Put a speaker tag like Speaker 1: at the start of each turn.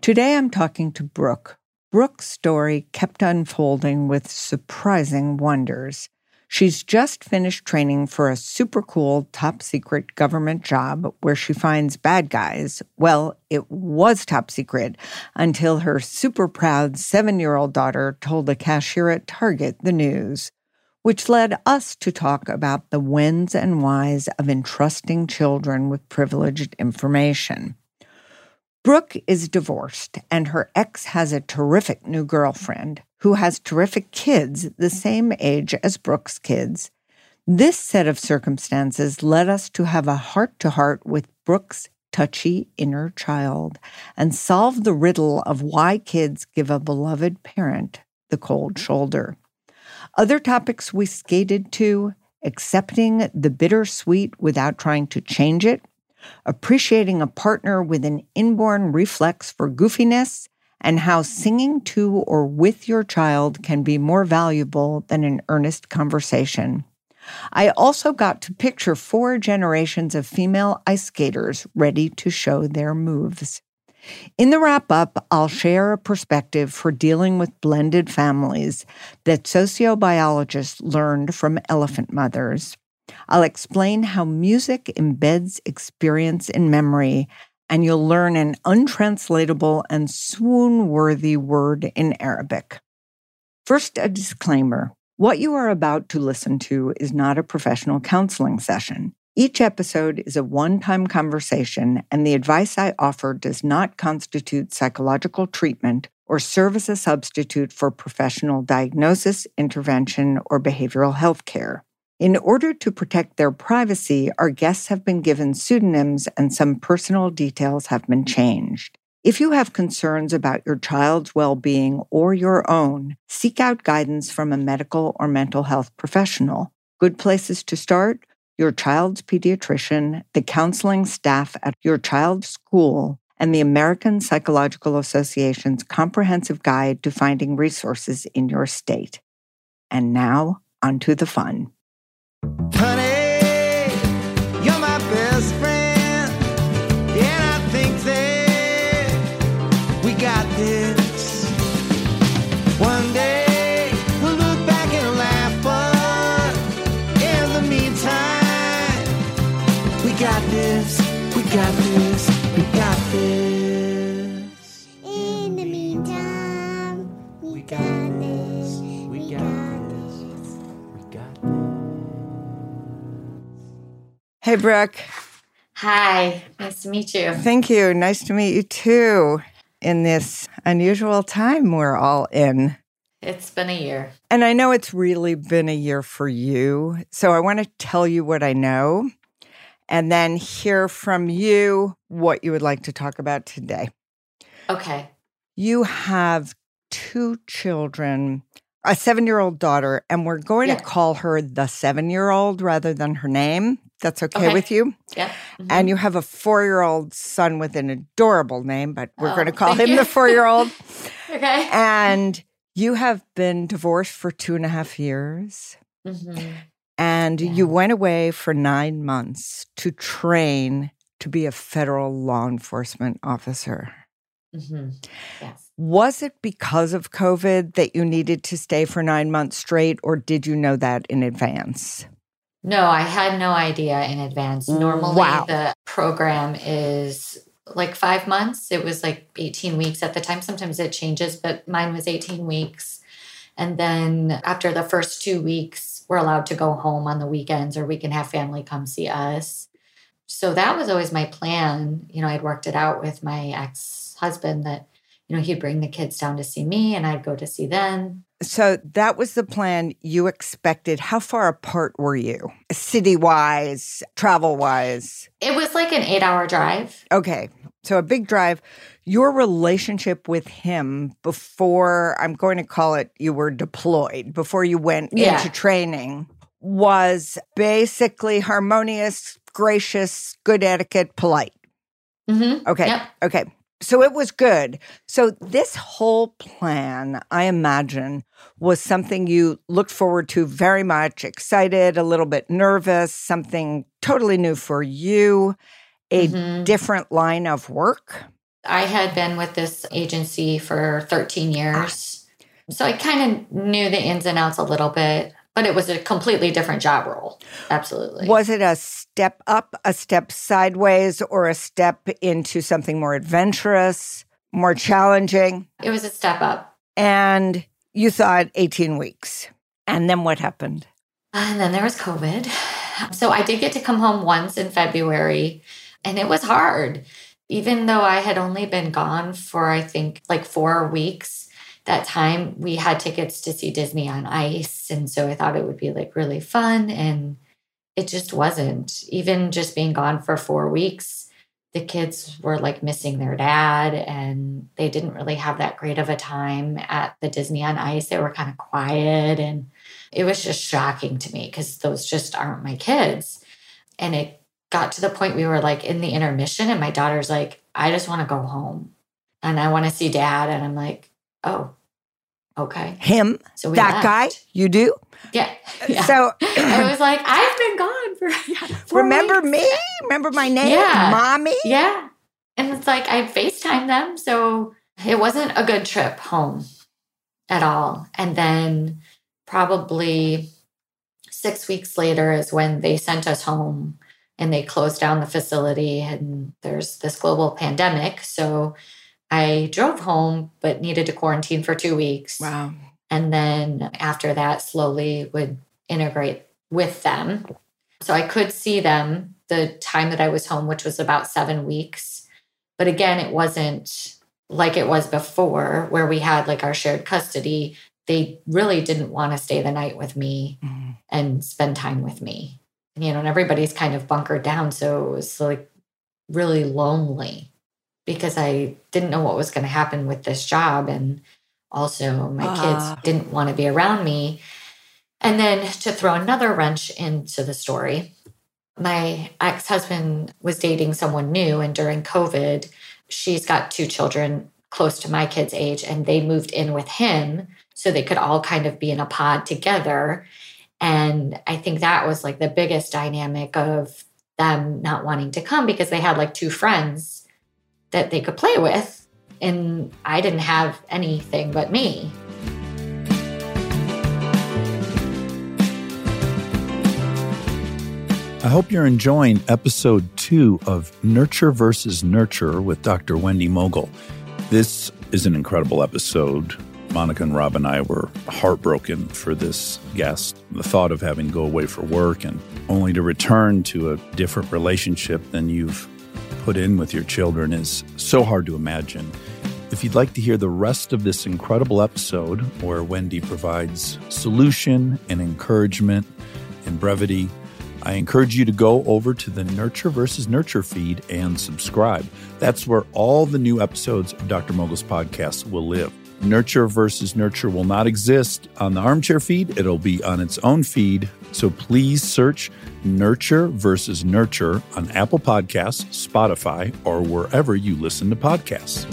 Speaker 1: Today I'm talking to Brooke. Brooke's story kept unfolding with surprising wonders. She's just finished training for a super cool, top secret government job where she finds bad guys. Well, it was top secret until her super proud seven year old daughter told a cashier at Target the news, which led us to talk about the whens and whys of entrusting children with privileged information. Brooke is divorced, and her ex has a terrific new girlfriend who has terrific kids the same age as Brooke's kids. This set of circumstances led us to have a heart to heart with Brooke's touchy inner child and solve the riddle of why kids give a beloved parent the cold shoulder. Other topics we skated to accepting the bittersweet without trying to change it, appreciating a partner with an inborn reflex for goofiness, and how singing to or with your child can be more valuable than an earnest conversation. I also got to picture four generations of female ice skaters ready to show their moves. In the wrap up, I'll share a perspective for dealing with blended families that sociobiologists learned from elephant mothers. I'll explain how music embeds experience in memory and you'll learn an untranslatable and swoon worthy word in Arabic. First, a disclaimer. What you are about to listen to is not a professional counseling session. Each episode is a one time conversation, and the advice I offer does not constitute psychological treatment or serve as a substitute for professional diagnosis, intervention, or behavioral health care. In order to protect their privacy, our guests have been given pseudonyms and some personal details have been changed. If you have concerns about your child's well being or your own, seek out guidance from a medical or mental health professional. Good places to start your child's pediatrician, the counseling staff at your child's school, and the American Psychological Association's comprehensive guide to finding resources in your state. And now, onto the fun.
Speaker 2: Honey,
Speaker 1: Hey, Brooke.
Speaker 3: Hi, nice to meet you.
Speaker 1: Thank you. Nice to meet you too in this unusual time we're all in.
Speaker 3: It's been a year.
Speaker 1: And I know it's really been a year for you. So I want to tell you what I know and then hear from you what you would like to talk about today.
Speaker 3: Okay.
Speaker 1: You have two children, a seven year old daughter, and we're going
Speaker 3: Yeah.
Speaker 1: to call her the seven year old rather than her name. That's okay,
Speaker 3: Okay.
Speaker 1: with you?
Speaker 3: Yeah. mhm.
Speaker 1: And you have a four year old son with an adorable name, but we're
Speaker 3: Oh,
Speaker 1: going to call him the four year old.
Speaker 3: okay.
Speaker 1: and you have been divorced for two and a half years.
Speaker 3: Mhm.
Speaker 1: And
Speaker 3: Yeah.
Speaker 1: you went away for nine months to train to be a federal law enforcement officer.
Speaker 3: Mhm. Yes.
Speaker 1: Was it because of COVID that you needed to stay for nine months straight, or did you know that in advance?
Speaker 3: No, I had no idea in advance. Normally,
Speaker 1: Wow.
Speaker 3: the program is like five months. It was like 18 weeks at the time. Sometimes it changes, but mine was 18 weeks. And then after the first two weeks, we're allowed to go home on the weekends or we can have family come see us. So that was always my plan. You know, I'd worked it out with my ex husband that, you know, he'd bring the kids down to see me and I'd go to see them.
Speaker 1: So that was the plan you expected. How far apart were you, city wise, travel wise?
Speaker 3: It was like an eight hour drive.
Speaker 1: Okay. So a big drive. Your relationship with him before, I'm going to call it, you were deployed, before you went
Speaker 3: Yeah.
Speaker 1: into training, was basically harmonious, gracious, good etiquette, polite.
Speaker 3: Mm-hmm.
Speaker 1: Okay.
Speaker 3: Yep.
Speaker 1: Okay. So it was good. So this whole plan, I imagine, was something you looked forward to very much, excited, a little bit nervous, something totally new for you, a
Speaker 3: Mhm.
Speaker 1: different line of work.
Speaker 3: I had been with this agency for 13 years. So I kind of knew the ins and outs a little bit, but it was a completely different job role. Absolutely.
Speaker 1: Was it a step up, a step sideways, or a step into something more adventurous, more challenging?
Speaker 3: It was a step up.
Speaker 1: And you thought 18 weeks. And then what happened?
Speaker 3: And then there was COVID. So I did get to come home once in February, and it was hard. Even though I had only been gone for, I think, like four weeks, that time we had tickets to see Disney on Ice. And so I thought it would be like really fun. And it just wasn't. Even just being gone for four weeks, the kids were like missing their dad and they didn't really have that great of a time at the Disney on Ice. They were kind of quiet and it was just shocking to me because those just aren't my kids. And it got to the point we were like in the intermission and my daughter's like, I just want to go home and I want to see dad. And I'm like, oh, okay.
Speaker 1: Him,
Speaker 3: So we
Speaker 1: that guy, you do?
Speaker 3: Yeah. Uh, yeah.
Speaker 1: So
Speaker 3: I was like, I've been gone for four
Speaker 1: remember
Speaker 3: weeks.
Speaker 1: me? Remember my name?
Speaker 3: Yeah.
Speaker 1: Mommy?
Speaker 3: Yeah. And it's like I FaceTime them. So it wasn't a good trip home at all. And then probably six weeks later is when they sent us home and they closed down the facility. And there's this global pandemic. So I drove home, but needed to quarantine for two weeks.
Speaker 1: Wow.
Speaker 3: And then after that, slowly would integrate with them. So I could see them the time that I was home, which was about seven weeks. But again, it wasn't like it was before, where we had like our shared custody. They really didn't want to stay the night with me
Speaker 1: Mhm.
Speaker 3: and spend time with me. You know, and everybody's kind of bunkered down. So it was like really lonely because I didn't know what was going to happen with this job. And also, my
Speaker 1: Ah.
Speaker 3: kids didn't want to be around me. And then to throw another wrench into the story, my ex husband was dating someone new. And during COVID, she's got two children close to my kids' age, and they moved in with him so they could all kind of be in a pod together. And I think that was like the biggest dynamic of them not wanting to come because they had like two friends that they could play with. And I didn't have anything but me.
Speaker 4: I hope you're enjoying episode two of Nurture versus Nurture with Dr. Wendy Mogel. This is an incredible episode. Monica and Rob and I were heartbroken for this guest. The thought of having to go away for work and only to return to a different relationship than you've put in with your children is so hard to imagine. If you'd like to hear the rest of this incredible episode, where Wendy provides solution and encouragement and brevity, I encourage you to go over to the Nurture versus Nurture feed and subscribe. That's where all the new episodes of Dr. Mogel's podcast will live. Nurture versus Nurture will not exist on the armchair feed, it'll be on its own feed. So please search Nurture versus Nurture on Apple Podcasts, Spotify, or wherever you listen to podcasts.